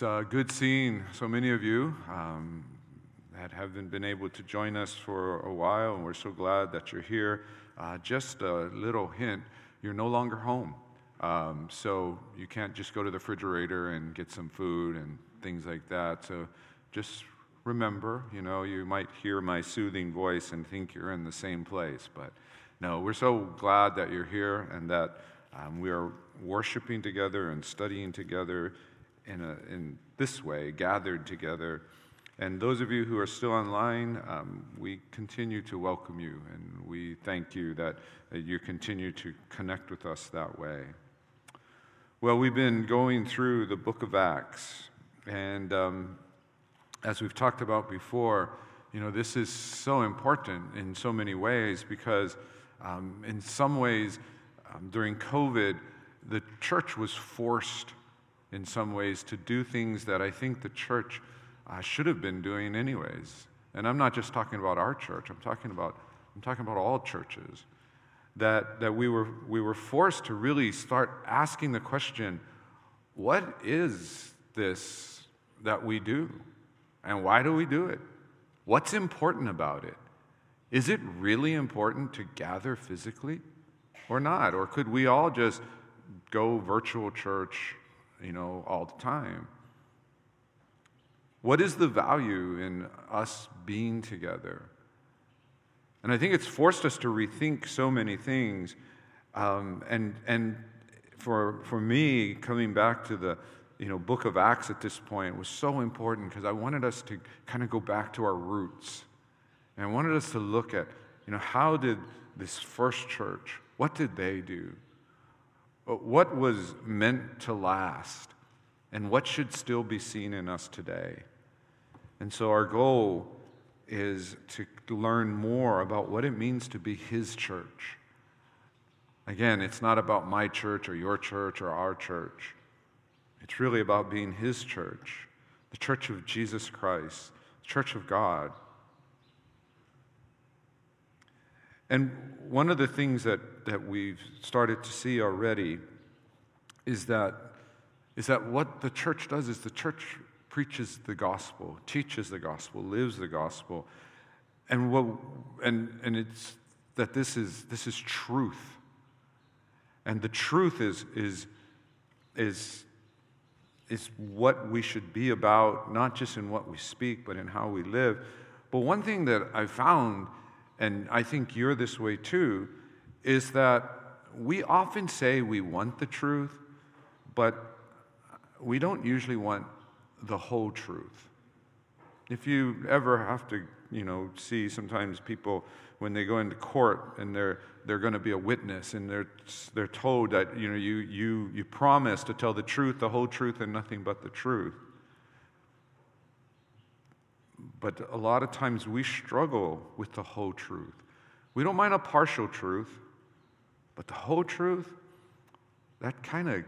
It's uh, good seeing so many of you um, that haven't been able to join us for a while, and we're so glad that you're here. Uh, just a little hint you're no longer home. Um, so you can't just go to the refrigerator and get some food and things like that. So just remember, you know, you might hear my soothing voice and think you're in the same place. But no, we're so glad that you're here and that um, we are worshiping together and studying together in, a, in this way, gathered together. And those of you who are still online, um, we continue to welcome you and we thank you that, you continue to connect with us that way. Well, we've been going through the book of Acts, and um, as we've talked about before, you know, this is so important in so many ways because, um, in some ways, um, during COVID, the church was forced in some ways to do things that I think the church uh, should have been doing anyways. And I'm not just talking about our church, I'm talking about, I'm talking about all churches. That, that we, were, we were forced to really start asking the question what is this that we do? And why do we do it? What's important about it? Is it really important to gather physically or not? Or could we all just go virtual church you know, all the time. What is the value in us being together? And I think it's forced us to rethink so many things. Um, and and for, for me, coming back to the you know, book of Acts at this point was so important because I wanted us to kind of go back to our roots. And I wanted us to look at, you know, how did this first church, what did they do? What was meant to last and what should still be seen in us today. And so our goal is to learn more about what it means to be His church. Again, it's not about my church or your church or our church. It's really about being His church, the church of Jesus Christ, the church of God. And one of the things that, that we've started to see already is that, is that what the church does is the church preaches the gospel, teaches the gospel, lives the gospel. And, what, and, and it's that this is, this is truth. And the truth is, is, is, is what we should be about, not just in what we speak, but in how we live. But one thing that I found and I think you're this way too, is that we often say we want the truth, but we don't usually want the whole truth. If you ever have to, you know, see sometimes people when they go into court and they're they're going to be a witness and they're they're told that you know you you you promise to tell the truth, the whole truth, and nothing but the truth. But a lot of times we struggle with the whole truth. We don't mind a partial truth, but the whole truth, that kind of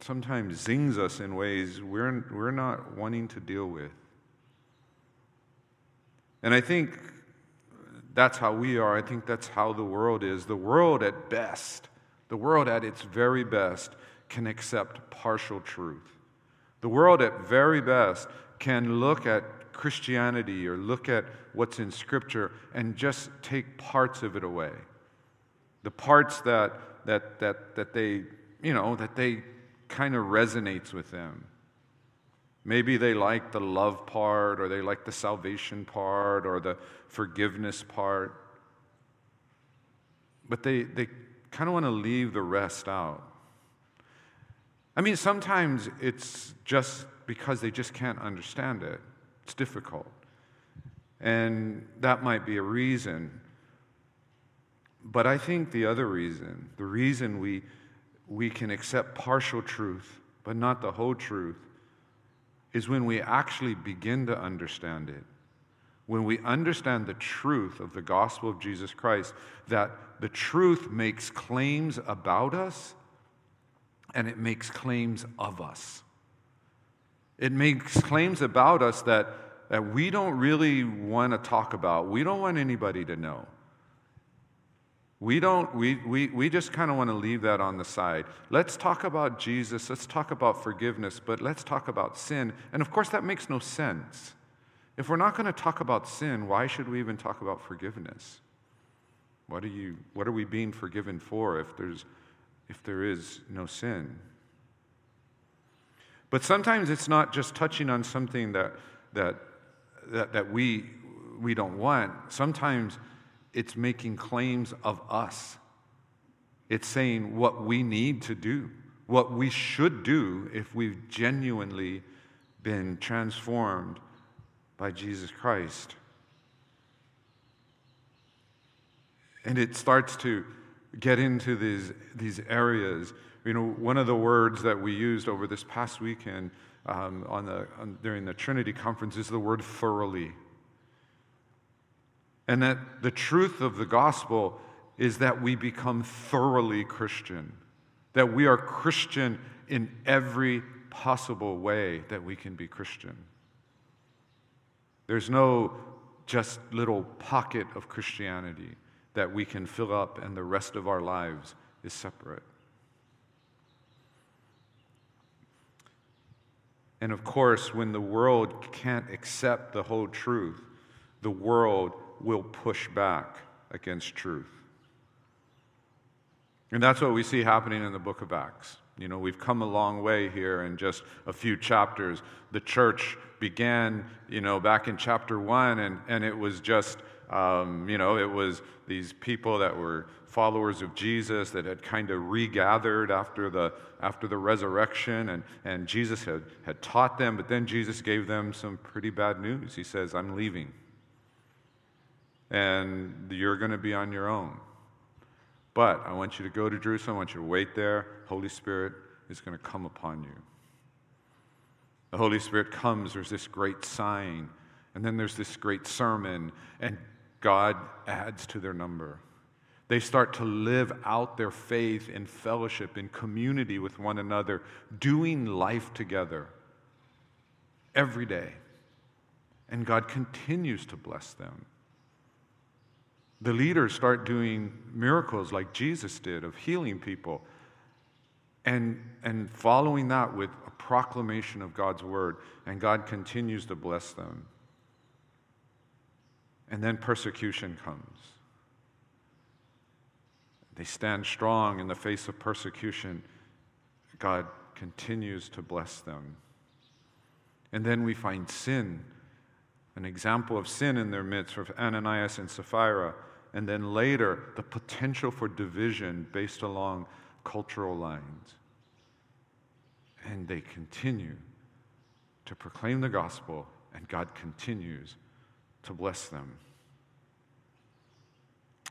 sometimes zings us in ways we're, we're not wanting to deal with. And I think that's how we are. I think that's how the world is. The world, at best, the world at its very best, can accept partial truth. The world, at very best, can look at Christianity or look at what's in Scripture and just take parts of it away. The parts that, that, that, that they, you know, that they kind of resonates with them. Maybe they like the love part, or they like the salvation part, or the forgiveness part. But they, they kind of want to leave the rest out. I mean, sometimes it's just because they just can't understand it. It's difficult. And that might be a reason. But I think the other reason, the reason we, we can accept partial truth, but not the whole truth, is when we actually begin to understand it. When we understand the truth of the gospel of Jesus Christ, that the truth makes claims about us and it makes claims of us. It makes claims about us that, that we don't really want to talk about. We don't want anybody to know. We don't, we, we, we just kind of want to leave that on the side. Let's talk about Jesus, let's talk about forgiveness, but let's talk about sin. And of course, that makes no sense. If we're not going to talk about sin, why should we even talk about forgiveness? What are, you, what are we being forgiven for if, there's, if there is no sin? But sometimes it's not just touching on something that, that, that, that we, we don't want. Sometimes it's making claims of us. It's saying what we need to do, what we should do if we've genuinely been transformed by Jesus Christ. And it starts to get into these, these areas. You know, one of the words that we used over this past weekend um, on the, on, during the Trinity conference is the word thoroughly. And that the truth of the gospel is that we become thoroughly Christian, that we are Christian in every possible way that we can be Christian. There's no just little pocket of Christianity that we can fill up and the rest of our lives is separate. And of course, when the world can't accept the whole truth, the world will push back against truth. And that's what we see happening in the book of Acts. You know, we've come a long way here in just a few chapters. The church began, you know, back in chapter one, and, and it was just, um, you know, it was these people that were followers of Jesus that had kind of regathered after the, after the resurrection, and, and Jesus had, had taught them, but then Jesus gave them some pretty bad news. He says, I'm leaving and you're going to be on your own. But I want you to go to Jerusalem. I want you to wait there. Holy Spirit is going to come upon you. The Holy Spirit comes, there's this great sign, and then there's this great sermon, and God adds to their number. They start to live out their faith in fellowship, in community with one another, doing life together every day. And God continues to bless them. The leaders start doing miracles like Jesus did of healing people and, and following that with a proclamation of God's word, and God continues to bless them. And then persecution comes. They stand strong in the face of persecution. God continues to bless them. And then we find sin, an example of sin in their midst of Ananias and Sapphira and then later the potential for division based along cultural lines. And they continue to proclaim the gospel, and God continues to bless them.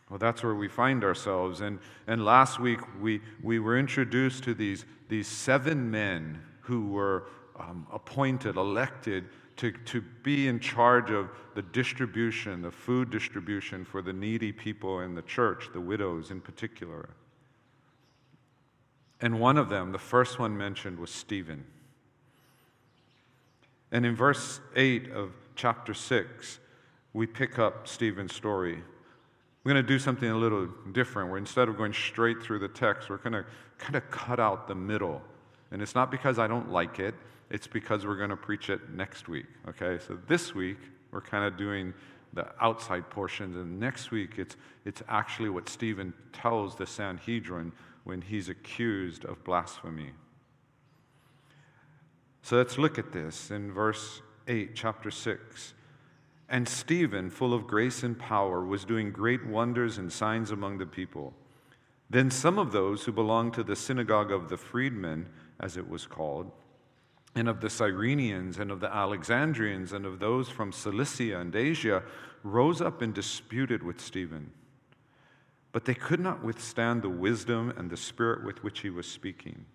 Well, that's where we find ourselves. And, and last week, we, we were introduced to these, these seven men who were um, appointed, elected to, to be in charge of the distribution, the food distribution for the needy people in the church, the widows in particular. And one of them, the first one mentioned, was Stephen. And in verse 8 of chapter 6, we pick up Stephen's story. We're going to do something a little different. Where instead of going straight through the text, we're going to kind of cut out the middle. And it's not because I don't like it, it's because we're going to preach it next week. Okay, so this week we're kind of doing the outside portions, and next week it's, it's actually what Stephen tells the Sanhedrin when he's accused of blasphemy. So let's look at this in verse 8, chapter 6. And Stephen, full of grace and power, was doing great wonders and signs among the people. Then some of those who belonged to the synagogue of the freedmen, as it was called, and of the Cyrenians and of the Alexandrians and of those from Cilicia and Asia rose up and disputed with Stephen. But they could not withstand the wisdom and the spirit with which he was speaking.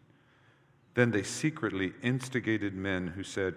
Then they secretly instigated men who said,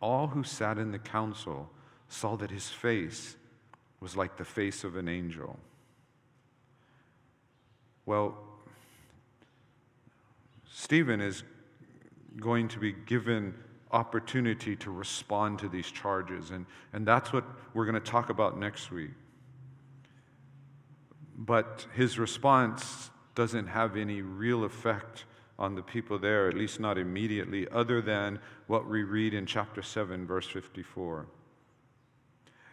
all who sat in the council saw that his face was like the face of an angel. Well, Stephen is going to be given opportunity to respond to these charges. And, and that's what we're going to talk about next week. But his response doesn't have any real effect on the people there, at least not immediately, other than what we read in chapter 7, verse 54.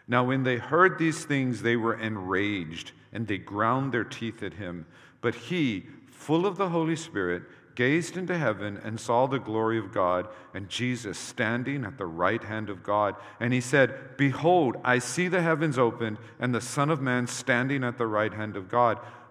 Now, when they heard these things, they were enraged and they ground their teeth at him. But he, full of the Holy Spirit, gazed into heaven and saw the glory of God and Jesus standing at the right hand of God. And he said, Behold, I see the heavens opened and the Son of Man standing at the right hand of God.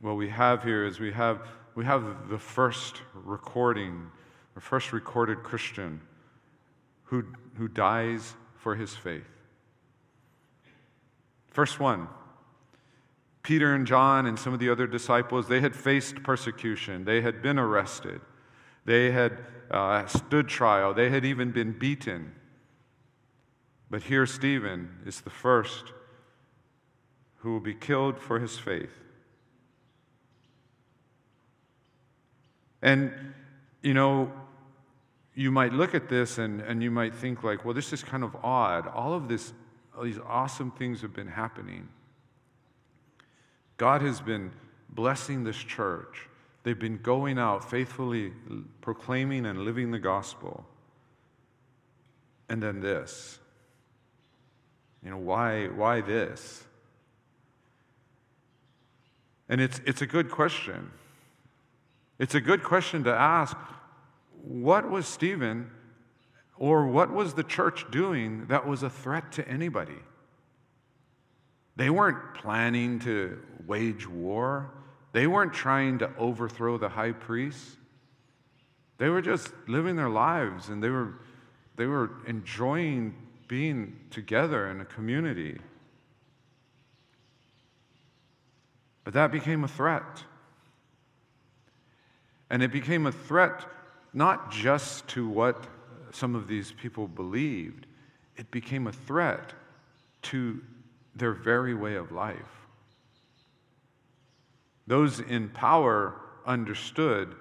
What we have here is we have, we have the first recording, the first recorded Christian who, who dies for his faith. First one, Peter and John and some of the other disciples, they had faced persecution. They had been arrested. They had uh, stood trial. They had even been beaten. But here, Stephen is the first who will be killed for his faith. And, you know, you might look at this and, and you might think, like, well, this is kind of odd. All of this, all these awesome things have been happening. God has been blessing this church. They've been going out faithfully proclaiming and living the gospel. And then this. You know, why, why this? And it's, it's a good question. It's a good question to ask what was Stephen or what was the church doing that was a threat to anybody? They weren't planning to wage war. They weren't trying to overthrow the high priest. They were just living their lives and they were, they were enjoying being together in a community. But that became a threat. And it became a threat not just to what some of these people believed, it became a threat to their very way of life. Those in power understood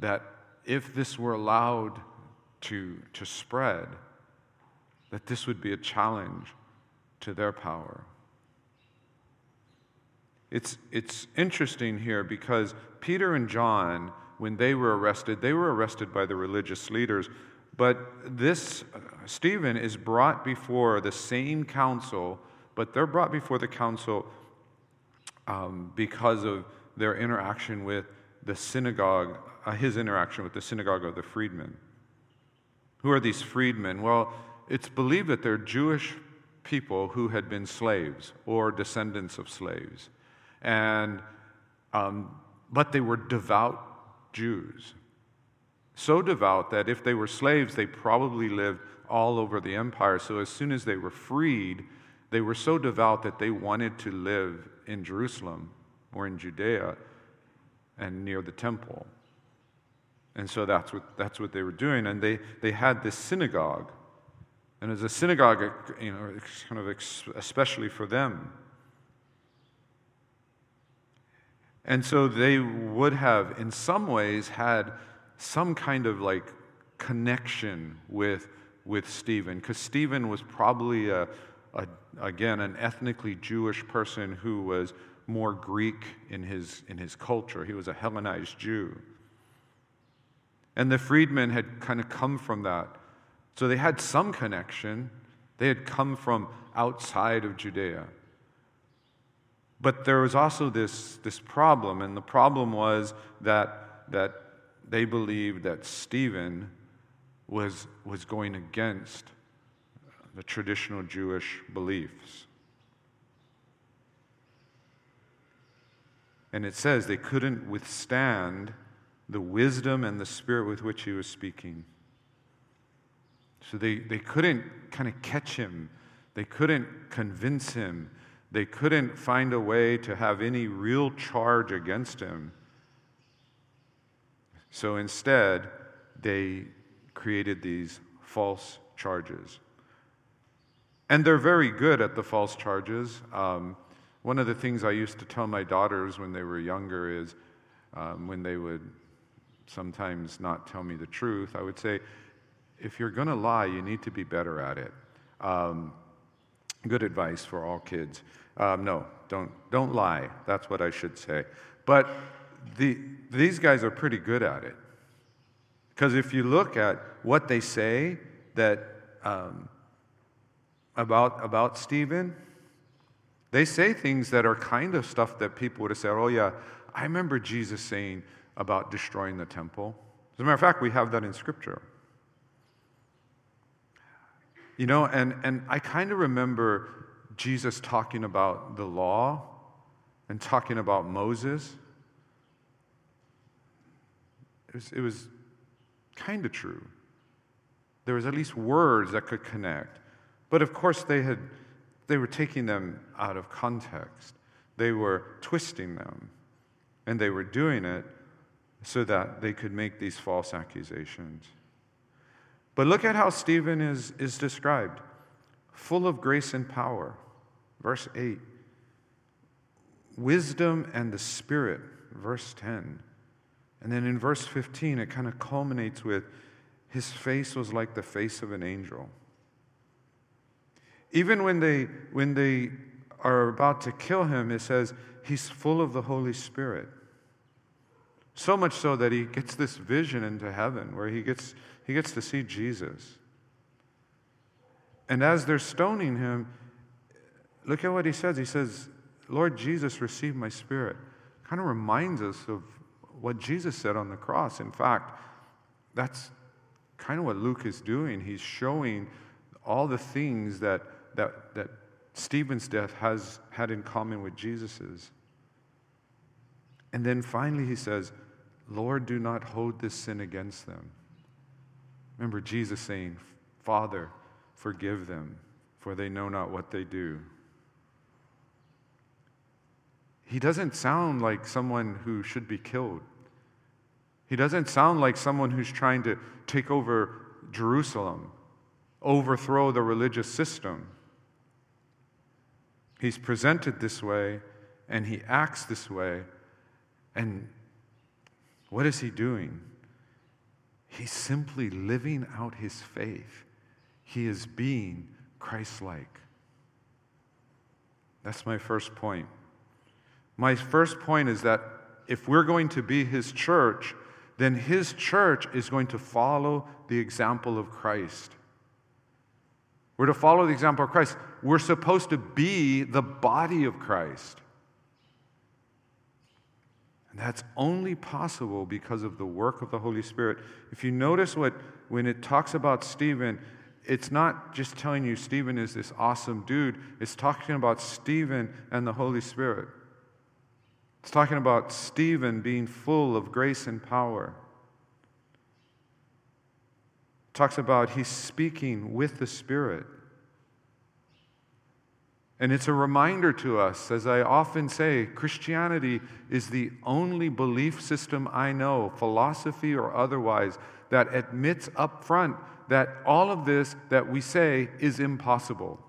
that if this were allowed to, to spread, that this would be a challenge to their power. It's, it's interesting here because Peter and John, when they were arrested, they were arrested by the religious leaders. But this, uh, Stephen, is brought before the same council but they're brought before the council um, because of their interaction with the synagogue, uh, his interaction with the synagogue of the freedmen. Who are these freedmen? Well, it's believed that they're Jewish people who had been slaves or descendants of slaves. And, um, but they were devout Jews. So devout that if they were slaves, they probably lived all over the empire. So as soon as they were freed, they were so devout that they wanted to live in Jerusalem or in Judea and near the temple. And so that's what, that's what they were doing. And they, they had this synagogue. And as a synagogue, you know, kind of especially for them. And so they would have, in some ways, had some kind of like connection with, with Stephen, because Stephen was probably a, a, again, an ethnically Jewish person who was more Greek in his, in his culture. He was a Hellenized Jew. And the freedmen had kind of come from that. So they had some connection. They had come from outside of Judea. But there was also this, this problem, and the problem was that, that they believed that Stephen was, was going against the traditional Jewish beliefs. And it says they couldn't withstand the wisdom and the spirit with which he was speaking. So they, they couldn't kind of catch him, they couldn't convince him, they couldn't find a way to have any real charge against him. So instead, they created these false charges. And they're very good at the false charges. Um, one of the things I used to tell my daughters when they were younger is um, when they would sometimes not tell me the truth, I would say, if you're going to lie, you need to be better at it. Um, good advice for all kids. Um, no, don't, don't lie. That's what I should say. But the, these guys are pretty good at it. Because if you look at what they say that um, about, about Stephen, they say things that are kind of stuff that people would have said, oh, yeah, I remember Jesus saying about destroying the temple. As a matter of fact, we have that in Scripture. You know, and, and I kind of remember Jesus talking about the law and talking about Moses. It was, it was kind of true. There was at least words that could connect. But of course, they, had, they were taking them out of context. They were twisting them. And they were doing it so that they could make these false accusations. But look at how Stephen is, is described full of grace and power. Verse 8. Wisdom and the Spirit, verse 10. And then in verse 15, it kind of culminates with his face was like the face of an angel. Even when they, when they are about to kill him, it says he's full of the Holy Spirit. So much so that he gets this vision into heaven where he gets, he gets to see Jesus. And as they're stoning him, look at what he says. He says, Lord Jesus, receive my spirit. Kind of reminds us of what Jesus said on the cross. In fact, that's kind of what Luke is doing. He's showing all the things that, that, that Stephen's death has had in common with Jesus's. And then finally he says, Lord, do not hold this sin against them. Remember Jesus saying, Father, forgive them, for they know not what they do. He doesn't sound like someone who should be killed. He doesn't sound like someone who's trying to take over Jerusalem, overthrow the religious system. He's presented this way and he acts this way. And what is he doing? He's simply living out his faith. He is being Christ like. That's my first point. My first point is that if we're going to be his church, then his church is going to follow the example of Christ. We're to follow the example of Christ. We're supposed to be the body of Christ. That's only possible because of the work of the Holy Spirit. If you notice what, when it talks about Stephen, it's not just telling you Stephen is this awesome dude, it's talking about Stephen and the Holy Spirit. It's talking about Stephen being full of grace and power. It talks about he's speaking with the Spirit. And it's a reminder to us, as I often say, Christianity is the only belief system I know, philosophy or otherwise, that admits up front that all of this that we say is impossible.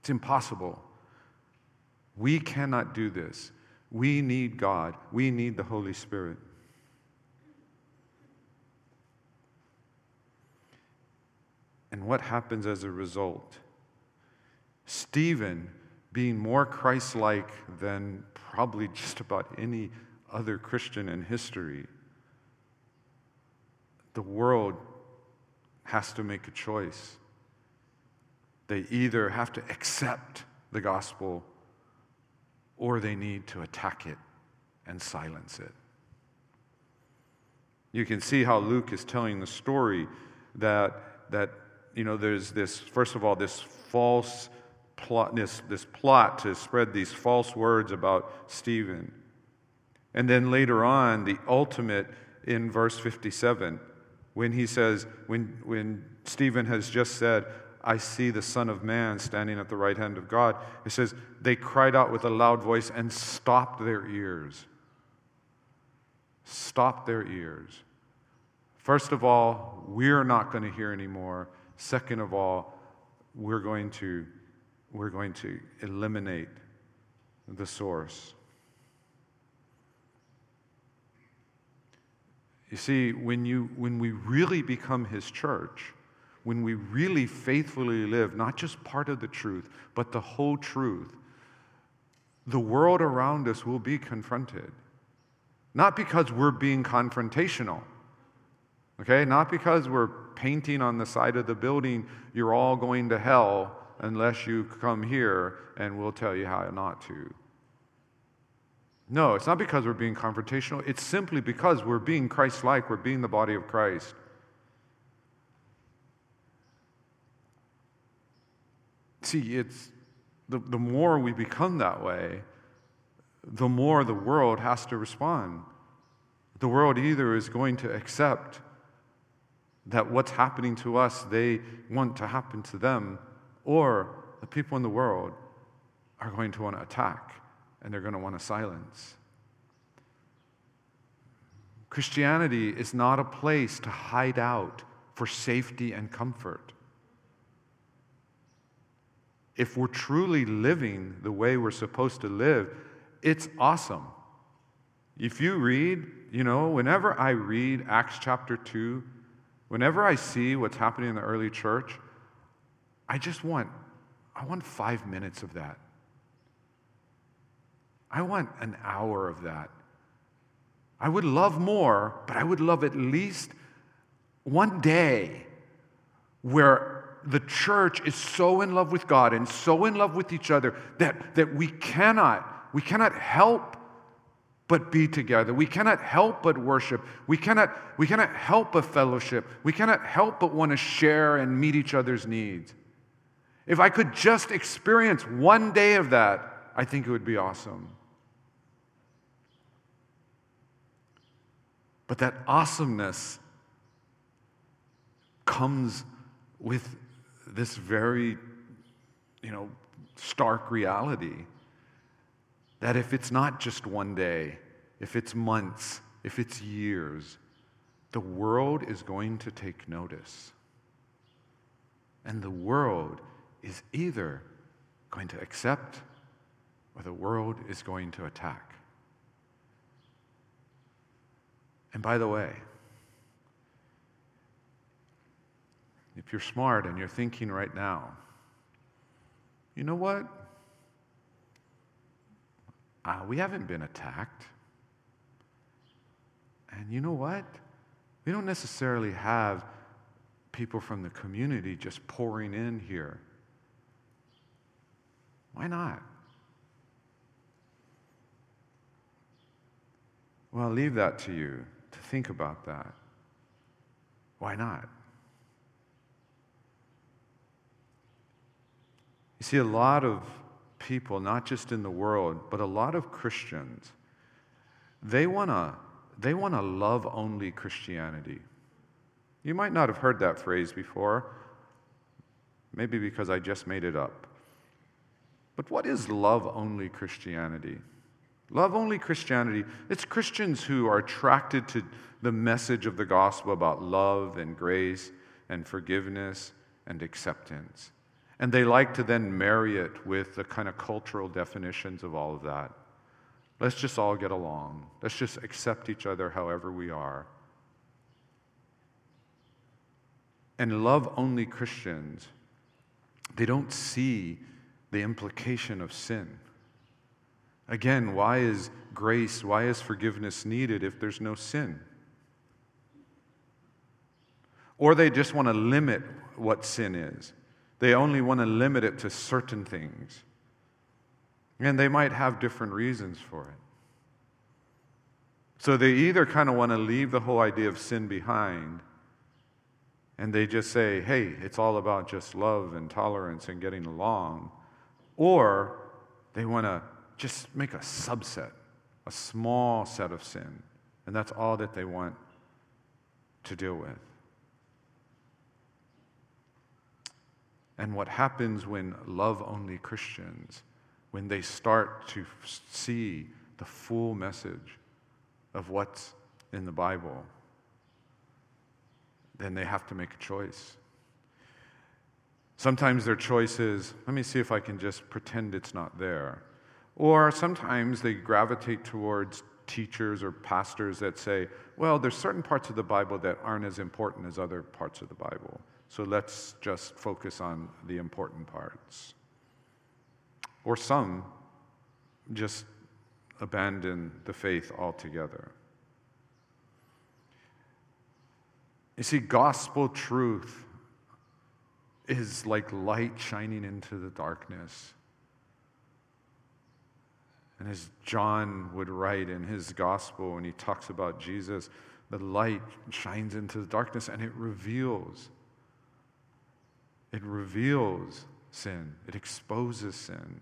It's impossible. We cannot do this. We need God, we need the Holy Spirit. And what happens as a result? Stephen, being more Christ like than probably just about any other Christian in history, the world has to make a choice. They either have to accept the gospel or they need to attack it and silence it. You can see how Luke is telling the story that, that you know, there's this, first of all, this false plot, this, this plot to spread these false words about Stephen. And then later on, the ultimate in verse 57, when he says, when, when Stephen has just said, I see the Son of Man standing at the right hand of God, it says, they cried out with a loud voice and stopped their ears. Stopped their ears. First of all, we're not going to hear anymore. Second of all, we're going to, we're going to eliminate the source. You see, when, you, when we really become His church, when we really faithfully live not just part of the truth, but the whole truth, the world around us will be confronted. Not because we're being confrontational, okay? Not because we're painting on the side of the building, you're all going to hell unless you come here and we'll tell you how not to. No, it's not because we're being confrontational. It's simply because we're being Christ like, we're being the body of Christ. See, it's the, the more we become that way, the more the world has to respond. The world either is going to accept that what's happening to us, they want to happen to them, or the people in the world are going to want to attack and they're going to want to silence. Christianity is not a place to hide out for safety and comfort. If we're truly living the way we're supposed to live, it's awesome. If you read, you know, whenever I read Acts chapter 2, whenever I see what's happening in the early church, I just want I want 5 minutes of that. I want an hour of that. I would love more, but I would love at least one day where the church is so in love with God and so in love with each other that, that we cannot, we cannot help but be together. We cannot help but worship. We cannot, we cannot help but fellowship. We cannot help but want to share and meet each other's needs. If I could just experience one day of that, I think it would be awesome. But that awesomeness comes with this very, you know, stark reality that if it's not just one day, if it's months, if it's years, the world is going to take notice. And the world is either going to accept or the world is going to attack. And by the way, if you're smart and you're thinking right now, you know what? Uh, we haven't been attacked. And you know what? We don't necessarily have people from the community just pouring in here. Why not? Well, I'll leave that to you to think about that. Why not? You see, a lot of people, not just in the world, but a lot of Christians, they want to they wanna love only Christianity. You might not have heard that phrase before, maybe because I just made it up. But what is love only Christianity? Love only Christianity, it's Christians who are attracted to the message of the gospel about love and grace and forgiveness and acceptance. And they like to then marry it with the kind of cultural definitions of all of that. Let's just all get along. Let's just accept each other however we are. And love only Christians, they don't see the implication of sin. Again, why is grace, why is forgiveness needed if there's no sin? Or they just want to limit what sin is. They only want to limit it to certain things. And they might have different reasons for it. So they either kind of want to leave the whole idea of sin behind and they just say, hey, it's all about just love and tolerance and getting along, or they want to just make a subset, a small set of sin, and that's all that they want to deal with. And what happens when love only Christians, when they start to see the full message of what's in the Bible, then they have to make a choice. Sometimes their choice is, let me see if I can just pretend it's not there. Or sometimes they gravitate towards teachers or pastors that say, well, there's certain parts of the Bible that aren't as important as other parts of the Bible. So let's just focus on the important parts. Or some just abandon the faith altogether. You see, gospel truth is like light shining into the darkness. And as John would write in his gospel when he talks about Jesus, the light shines into the darkness and it reveals. It reveals sin, it exposes sin.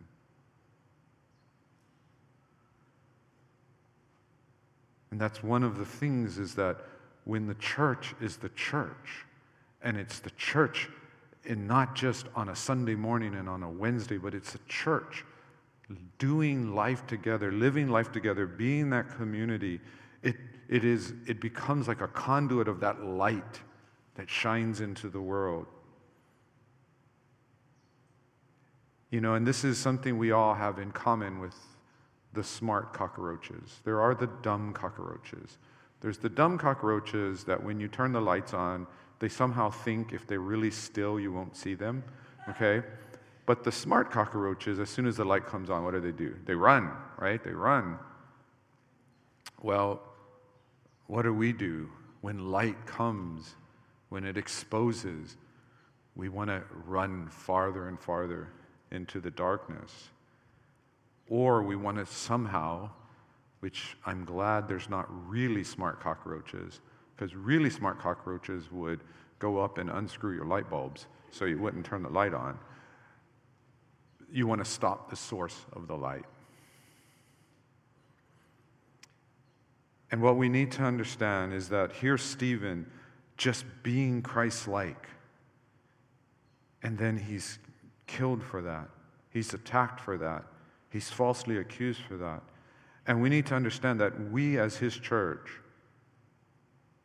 And that's one of the things is that when the church is the church, and it's the church and not just on a Sunday morning and on a Wednesday, but it's a church doing life together, living life together, being that community. It, it, is, it becomes like a conduit of that light that shines into the world. You know, and this is something we all have in common with the smart cockroaches. There are the dumb cockroaches. There's the dumb cockroaches that when you turn the lights on, they somehow think if they're really still, you won't see them, okay? But the smart cockroaches, as soon as the light comes on, what do they do? They run, right? They run. Well, what do we do when light comes, when it exposes? We want to run farther and farther into the darkness. Or we want to somehow which I'm glad there's not really smart cockroaches, because really smart cockroaches would go up and unscrew your light bulbs so you wouldn't turn the light on. You want to stop the source of the light. And what we need to understand is that here's Stephen just being Christ like. And then he's killed for that. He's attacked for that. He's falsely accused for that. And we need to understand that we, as His church,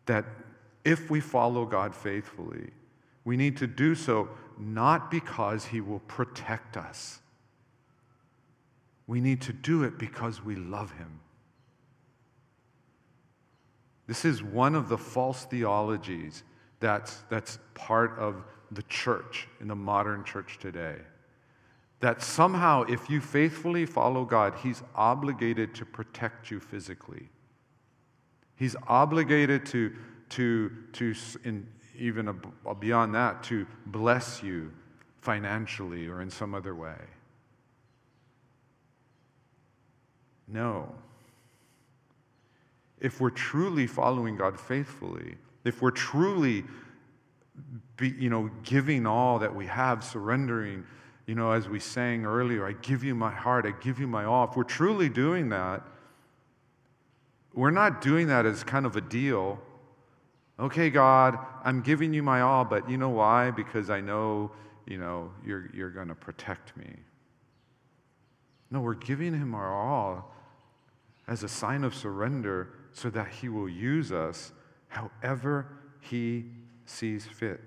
that if we follow God faithfully, we need to do so not because He will protect us. We need to do it because we love Him. This is one of the false theologies that's, that's part of the church in the modern church today that somehow, if you faithfully follow God, He's obligated to protect you physically. He's obligated to, to, to in, even beyond that, to bless you financially or in some other way. No. If we're truly following God faithfully, if we're truly be, you know, giving all that we have, surrendering you know, as we sang earlier, I give you my heart, I give you my all. If we're truly doing that, we're not doing that as kind of a deal. Okay, God, I'm giving you my all, but you know why? Because I know, you know, you're, you're going to protect me. No, we're giving him our all as a sign of surrender so that he will use us however he sees fit.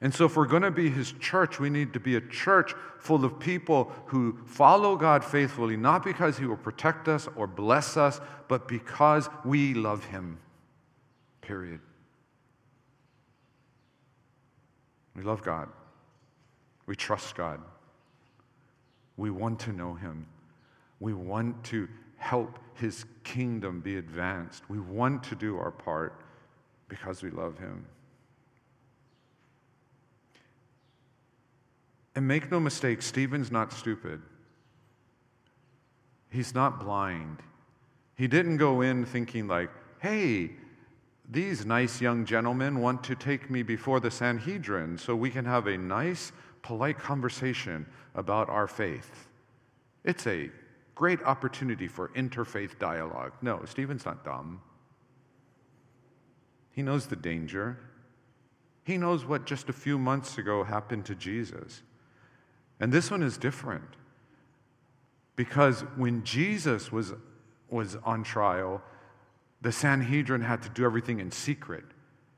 And so, if we're going to be his church, we need to be a church full of people who follow God faithfully, not because he will protect us or bless us, but because we love him. Period. We love God. We trust God. We want to know him. We want to help his kingdom be advanced. We want to do our part because we love him. And make no mistake, Stephen's not stupid. He's not blind. He didn't go in thinking, like, hey, these nice young gentlemen want to take me before the Sanhedrin so we can have a nice, polite conversation about our faith. It's a great opportunity for interfaith dialogue. No, Stephen's not dumb. He knows the danger. He knows what just a few months ago happened to Jesus. And this one is different. Because when Jesus was, was on trial, the Sanhedrin had to do everything in secret.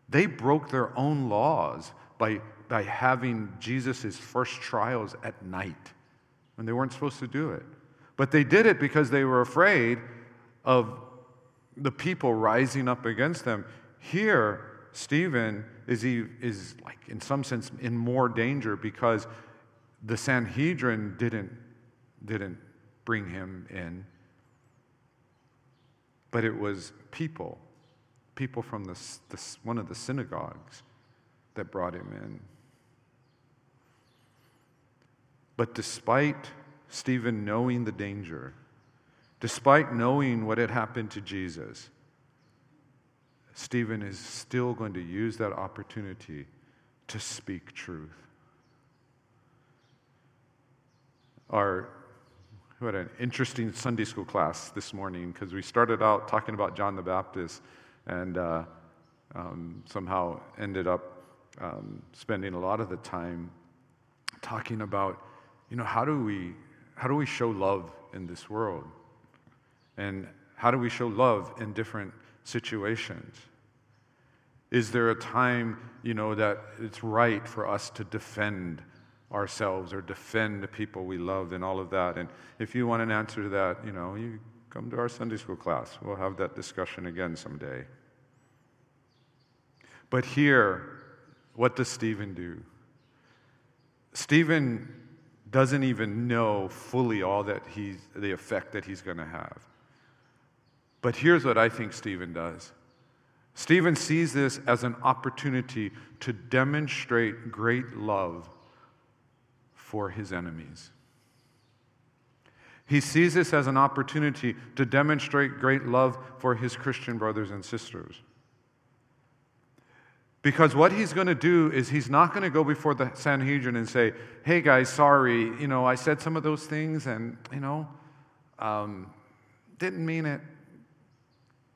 They broke their own laws by, by having Jesus' first trials at night when they weren't supposed to do it. But they did it because they were afraid of the people rising up against them. Here, Stephen is, is like, in some sense, in more danger because the Sanhedrin didn't, didn't bring him in, but it was people, people from the, the, one of the synagogues that brought him in. But despite Stephen knowing the danger, despite knowing what had happened to Jesus, Stephen is still going to use that opportunity to speak truth. Our had an interesting Sunday school class this morning because we started out talking about John the Baptist and uh, um, somehow ended up um, spending a lot of the time talking about, you know, how do we how do we show love in this world, and how do we show love in different situations? Is there a time, you know, that it's right for us to defend ourselves or defend the people we love and all of that. And if you want an answer to that, you know, you come to our Sunday school class. We'll have that discussion again someday. But here, what does Stephen do? Stephen doesn't even know fully all that he's the effect that he's going to have. But here's what I think Stephen does. Stephen sees this as an opportunity to demonstrate great love for his enemies. He sees this as an opportunity to demonstrate great love for his Christian brothers and sisters. Because what he's going to do is he's not going to go before the Sanhedrin and say, hey guys, sorry, you know, I said some of those things and, you know, um, didn't mean it.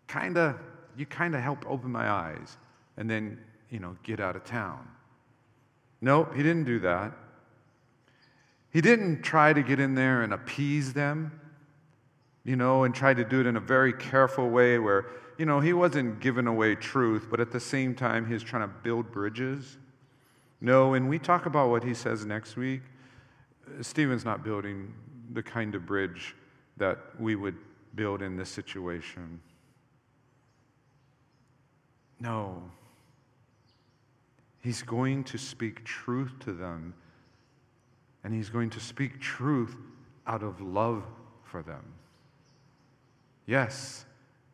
Kind of, you kind of helped open my eyes and then, you know, get out of town. Nope, he didn't do that. He didn't try to get in there and appease them, you know, and try to do it in a very careful way where, you know, he wasn't giving away truth, but at the same time, he's trying to build bridges. No, when we talk about what he says next week, Stephen's not building the kind of bridge that we would build in this situation. No. He's going to speak truth to them and he's going to speak truth out of love for them. Yes,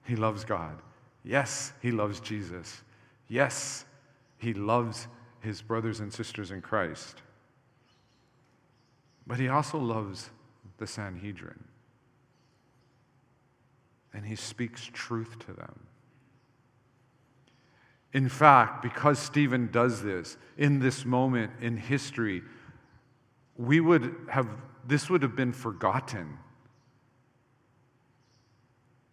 he loves God. Yes, he loves Jesus. Yes, he loves his brothers and sisters in Christ. But he also loves the Sanhedrin. And he speaks truth to them. In fact, because Stephen does this in this moment in history, we would have, this would have been forgotten.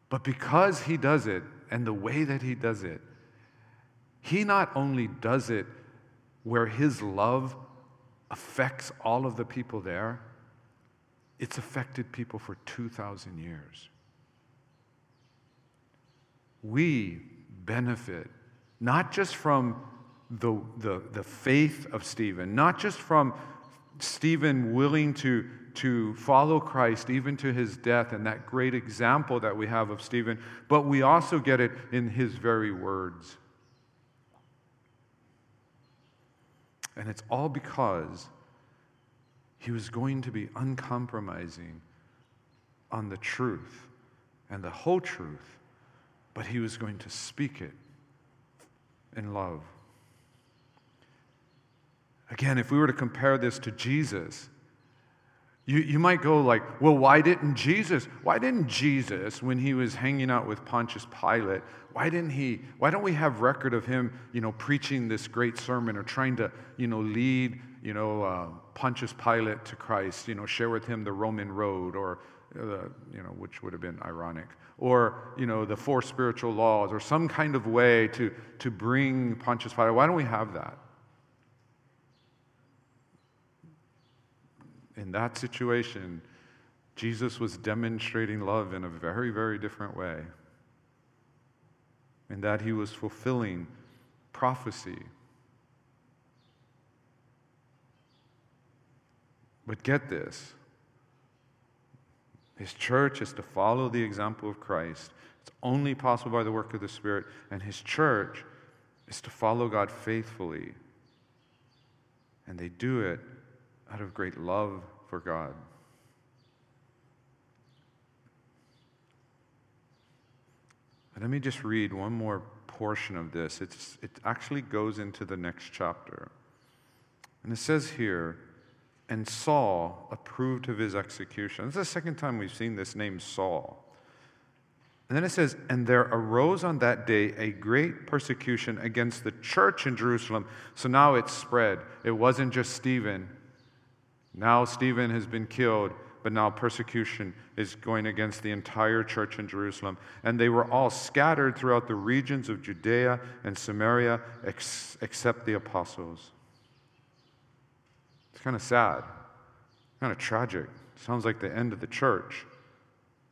But because he does it and the way that he does it, he not only does it where his love affects all of the people there, it's affected people for 2,000 years. We benefit not just from the, the, the faith of Stephen, not just from Stephen willing to, to follow Christ even to his death and that great example that we have of Stephen, but we also get it in his very words. And it's all because he was going to be uncompromising on the truth and the whole truth, but he was going to speak it in love. Again, if we were to compare this to Jesus, you, you might go like, well, why didn't Jesus? Why didn't Jesus, when he was hanging out with Pontius Pilate, why didn't he? Why don't we have record of him, you know, preaching this great sermon or trying to, you know, lead, you know, uh, Pontius Pilate to Christ, you know, share with him the Roman road or, uh, you know, which would have been ironic, or, you know, the four spiritual laws or some kind of way to, to bring Pontius Pilate. Why don't we have that? In that situation, Jesus was demonstrating love in a very, very different way. In that he was fulfilling prophecy. But get this his church is to follow the example of Christ. It's only possible by the work of the Spirit. And his church is to follow God faithfully. And they do it out of great love for God. And let me just read one more portion of this. It's, it actually goes into the next chapter. And it says here, and Saul approved of his execution. This is the second time we've seen this name Saul. And then it says, And there arose on that day a great persecution against the church in Jerusalem. So now it's spread. It wasn't just Stephen, now Stephen has been killed, but now persecution is going against the entire church in Jerusalem. And they were all scattered throughout the regions of Judea and Samaria, ex- except the apostles. It's kind of sad, kind of tragic. Sounds like the end of the church.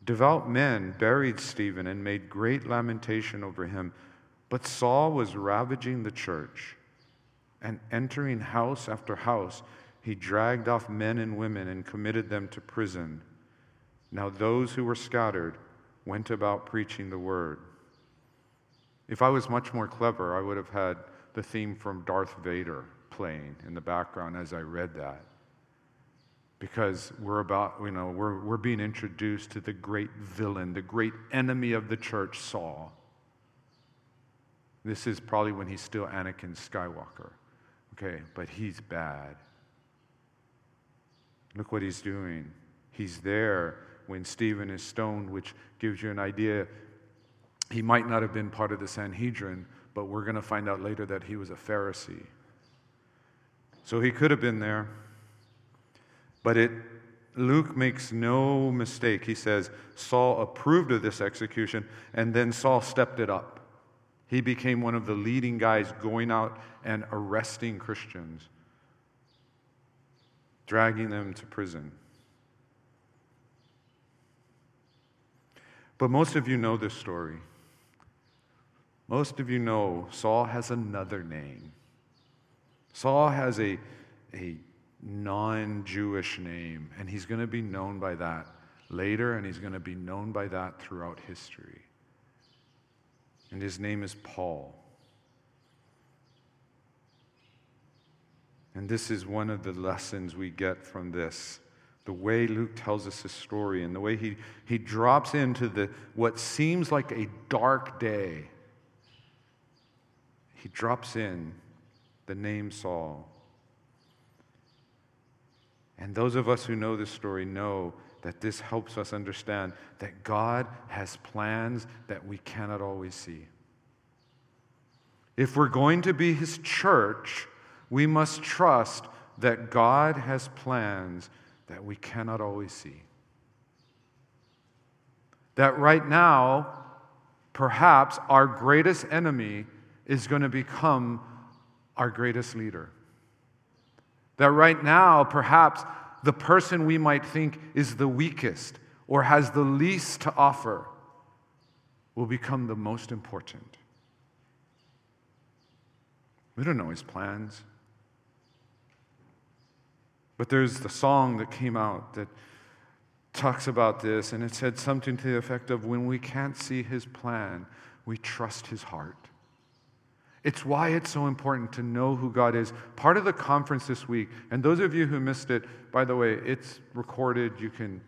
Devout men buried Stephen and made great lamentation over him. But Saul was ravaging the church and entering house after house he dragged off men and women and committed them to prison. Now those who were scattered went about preaching the word. If I was much more clever, I would have had the theme from Darth Vader playing in the background as I read that. Because we're about, you know, we're, we're being introduced to the great villain, the great enemy of the church, Saul. This is probably when he's still Anakin Skywalker. Okay, but he's bad. Look what he's doing. He's there when Stephen is stoned, which gives you an idea. He might not have been part of the Sanhedrin, but we're going to find out later that he was a Pharisee. So he could have been there. But it, Luke makes no mistake. He says Saul approved of this execution, and then Saul stepped it up. He became one of the leading guys going out and arresting Christians dragging them to prison. But most of you know this story. Most of you know Saul has another name. Saul has a, a non Jewish name, and he's going to be known by that later, and he's going to be known by that throughout history. And his name is Paul. And this is one of the lessons we get from this. The way Luke tells us his story and the way he, he drops into the, what seems like a dark day. He drops in the name Saul. And those of us who know this story know that this helps us understand that God has plans that we cannot always see. If we're going to be his church, we must trust that God has plans that we cannot always see. That right now, perhaps our greatest enemy is going to become our greatest leader. That right now, perhaps the person we might think is the weakest or has the least to offer will become the most important. We don't know his plans. But there's the song that came out that talks about this, and it said something to the effect of when we can't see his plan, we trust his heart. It's why it's so important to know who God is. Part of the conference this week, and those of you who missed it, by the way, it's recorded. You can,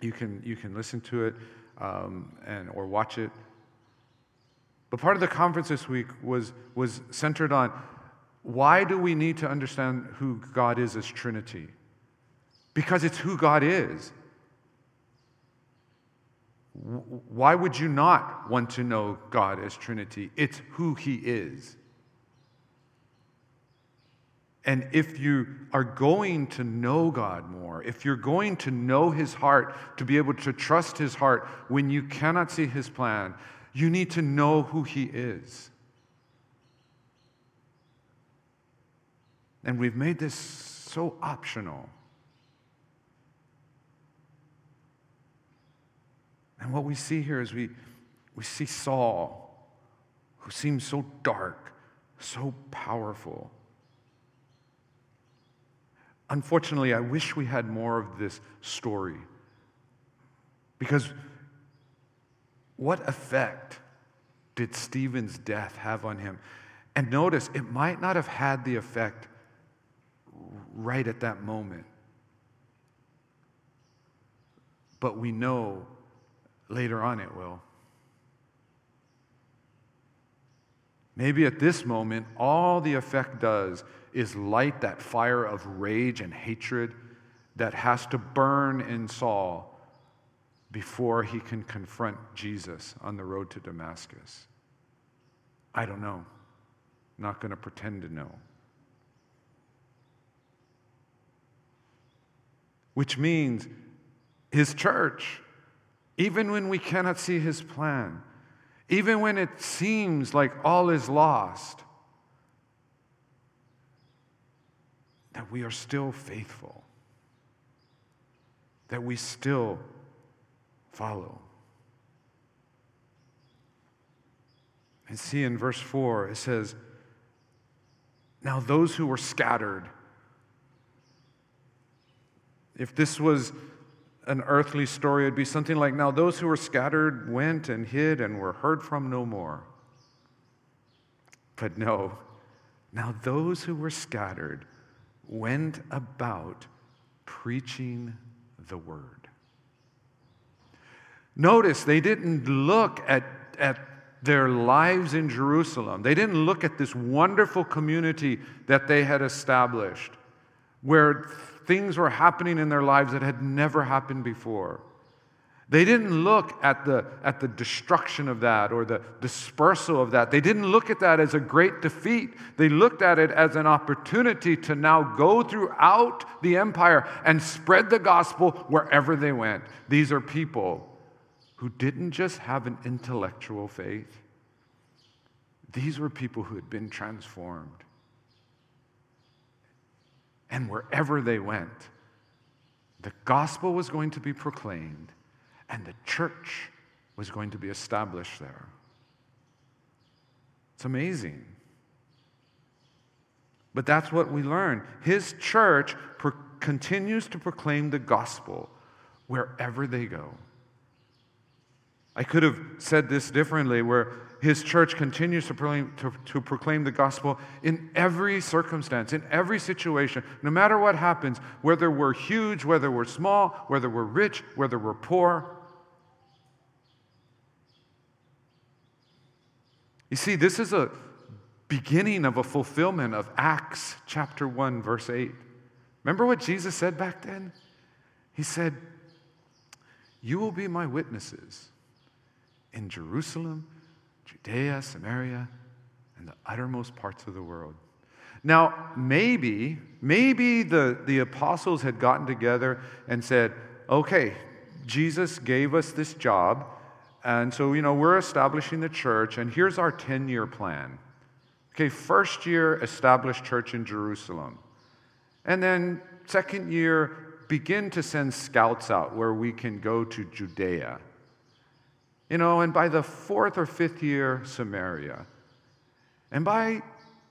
you can, you can listen to it um, and, or watch it. But part of the conference this week was, was centered on why do we need to understand who God is as Trinity? Because it's who God is. Why would you not want to know God as Trinity? It's who He is. And if you are going to know God more, if you're going to know His heart, to be able to trust His heart when you cannot see His plan, you need to know who He is. And we've made this so optional. And what we see here is we, we see Saul, who seems so dark, so powerful. Unfortunately, I wish we had more of this story. Because what effect did Stephen's death have on him? And notice, it might not have had the effect right at that moment. But we know later on it will. Maybe at this moment, all the effect does is light that fire of rage and hatred that has to burn in Saul before he can confront Jesus on the road to Damascus. I don't know. Not going to pretend to know. Which means his church, even when we cannot see his plan, even when it seems like all is lost, that we are still faithful, that we still follow. And see in verse 4, it says, Now those who were scattered, if this was an earthly story, it'd be something like, Now those who were scattered went and hid and were heard from no more. But no, now those who were scattered went about preaching the word. Notice they didn't look at, at their lives in Jerusalem. They didn't look at this wonderful community that they had established where things were happening in their lives that had never happened before. They didn't look at the, at the destruction of that or the dispersal of that. They didn't look at that as a great defeat. They looked at it as an opportunity to now go throughout the empire and spread the gospel wherever they went. These are people who didn't just have an intellectual faith, these were people who had been transformed. And wherever they went, the gospel was going to be proclaimed and the church was going to be established there. It's amazing. But that's what we learn. His church pro- continues to proclaim the gospel wherever they go. I could have said this differently, where his church continues to proclaim, to, to proclaim, the gospel in every circumstance, in every situation, no matter what happens, whether we're huge, whether we're small, whether we're rich, whether we're poor. You see, this is a beginning of a fulfillment of Acts chapter 1, verse 8. Remember what Jesus said back then? He said, You will be my witnesses in Jerusalem, Judea, Samaria, and the uttermost parts of the world. Now, maybe, maybe the, the apostles had gotten together and said, okay, Jesus gave us this job. And so, you know, we're establishing the church, and here's our 10 year plan. Okay, first year, establish church in Jerusalem. And then, second year, begin to send scouts out where we can go to Judea. You know, and by the fourth or fifth year, Samaria. And by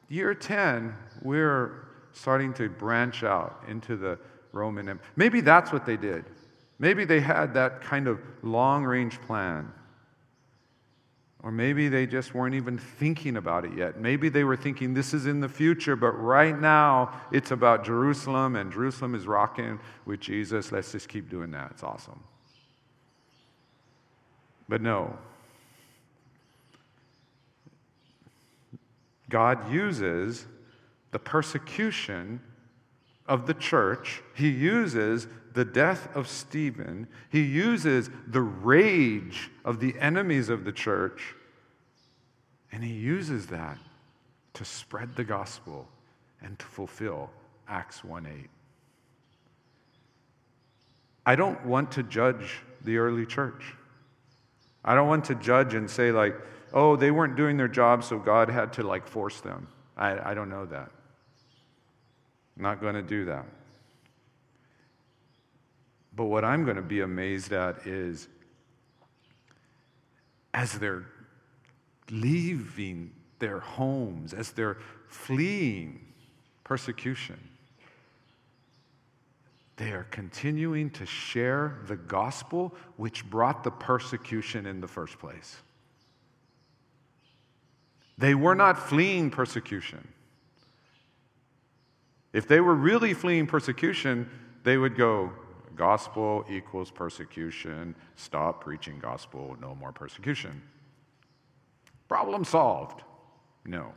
year 10, we're starting to branch out into the Roman Empire. Maybe that's what they did. Maybe they had that kind of long range plan. Or maybe they just weren't even thinking about it yet. Maybe they were thinking this is in the future, but right now it's about Jerusalem and Jerusalem is rocking with Jesus. Let's just keep doing that. It's awesome. But no. God uses the persecution of the church, He uses the death of Stephen, He uses the rage of the enemies of the church, and He uses that to spread the gospel and to fulfill Acts 1 8. I don't want to judge the early church. I don't want to judge and say, like, oh, they weren't doing their job, so God had to, like, force them. I, I don't know that. I'm not going to do that. But what I'm going to be amazed at is as they're leaving their homes, as they're fleeing persecution, they are continuing to share the gospel which brought the persecution in the first place. They were not fleeing persecution. If they were really fleeing persecution, they would go, gospel equals persecution, stop preaching gospel, no more persecution. Problem solved. No.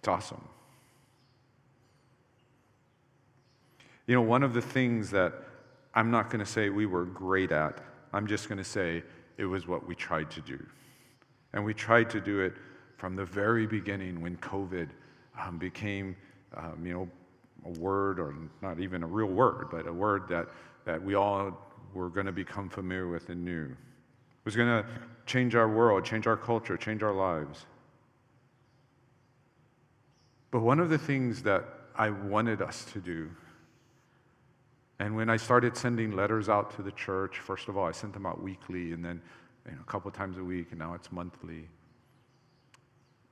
It's awesome. You know, one of the things that I'm not going to say we were great at, I'm just going to say it was what we tried to do. And we tried to do it from the very beginning when COVID um, became, um, you know, a word, or not even a real word, but a word that, that we all were going to become familiar with and knew. It was going to change our world, change our culture, change our lives. But one of the things that I wanted us to do and when I started sending letters out to the church, first of all, I sent them out weekly and then you know, a couple times a week, and now it's monthly.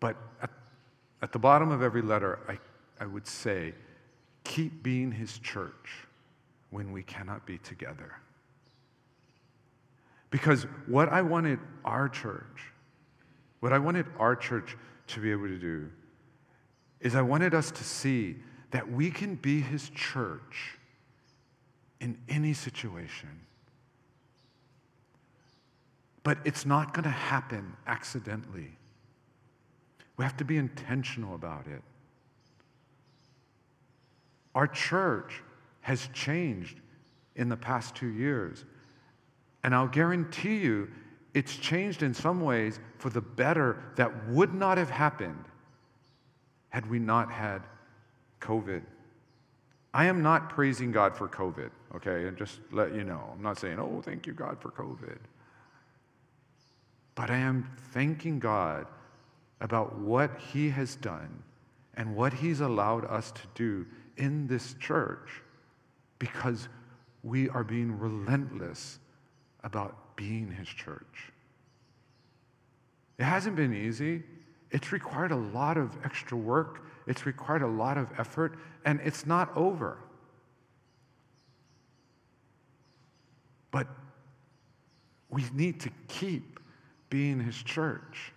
But at, at the bottom of every letter, I, I would say, keep being his church when we cannot be together. Because what I wanted our church, what I wanted our church to be able to do, is I wanted us to see that we can be his church in any situation. But it's not going to happen accidentally. We have to be intentional about it. Our church has changed in the past two years. And I'll guarantee you, it's changed in some ways for the better that would not have happened had we not had COVID. I am not praising God for COVID, okay? And just let you know. I'm not saying, oh, thank you, God, for COVID. But I am thanking God about what He has done and what He's allowed us to do in this church because we are being relentless about being His church. It hasn't been easy. It's required a lot of extra work it's required a lot of effort, and it's not over. But we need to keep being His church.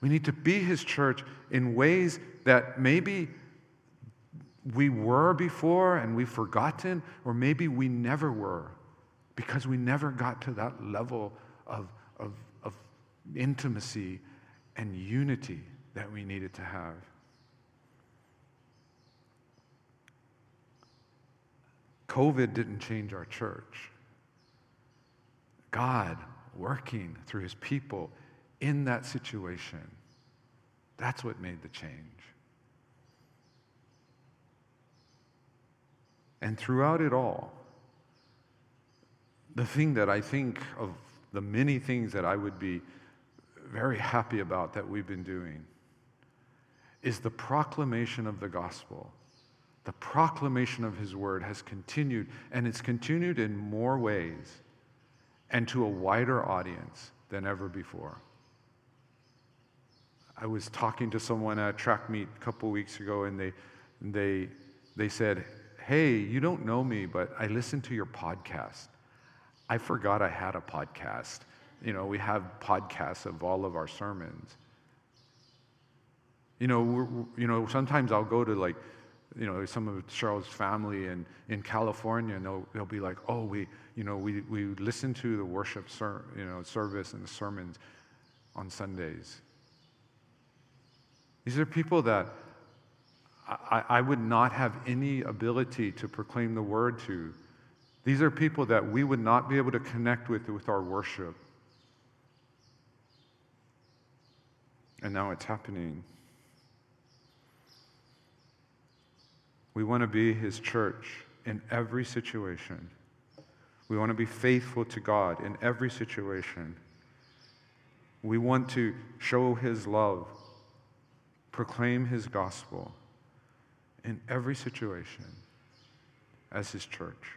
We need to be His church in ways that maybe we were before and we've forgotten, or maybe we never were because we never got to that level of, of, of intimacy and unity that we needed to have. COVID didn't change our church. God working through his people in that situation, that's what made the change. And throughout it all, the thing that I think of the many things that I would be very happy about that we've been doing is the proclamation of the gospel the proclamation of his word has continued, and it's continued in more ways and to a wider audience than ever before. I was talking to someone at a track meet a couple weeks ago, and they, they, they said, Hey, you don't know me, but I listened to your podcast. I forgot I had a podcast. You know, we have podcasts of all of our sermons. You know, you know, sometimes I'll go to like you know, some of Cheryl's family in, in California, and they'll, they'll be like, oh, we, you know, we, we listen to the worship ser- you know, service and the sermons on Sundays. These are people that I, I, would not have any ability to proclaim the word to. These are people that we would not be able to connect with with our worship. And now it's happening. We want to be his church in every situation. We want to be faithful to God in every situation. We want to show his love, proclaim his gospel in every situation as his church.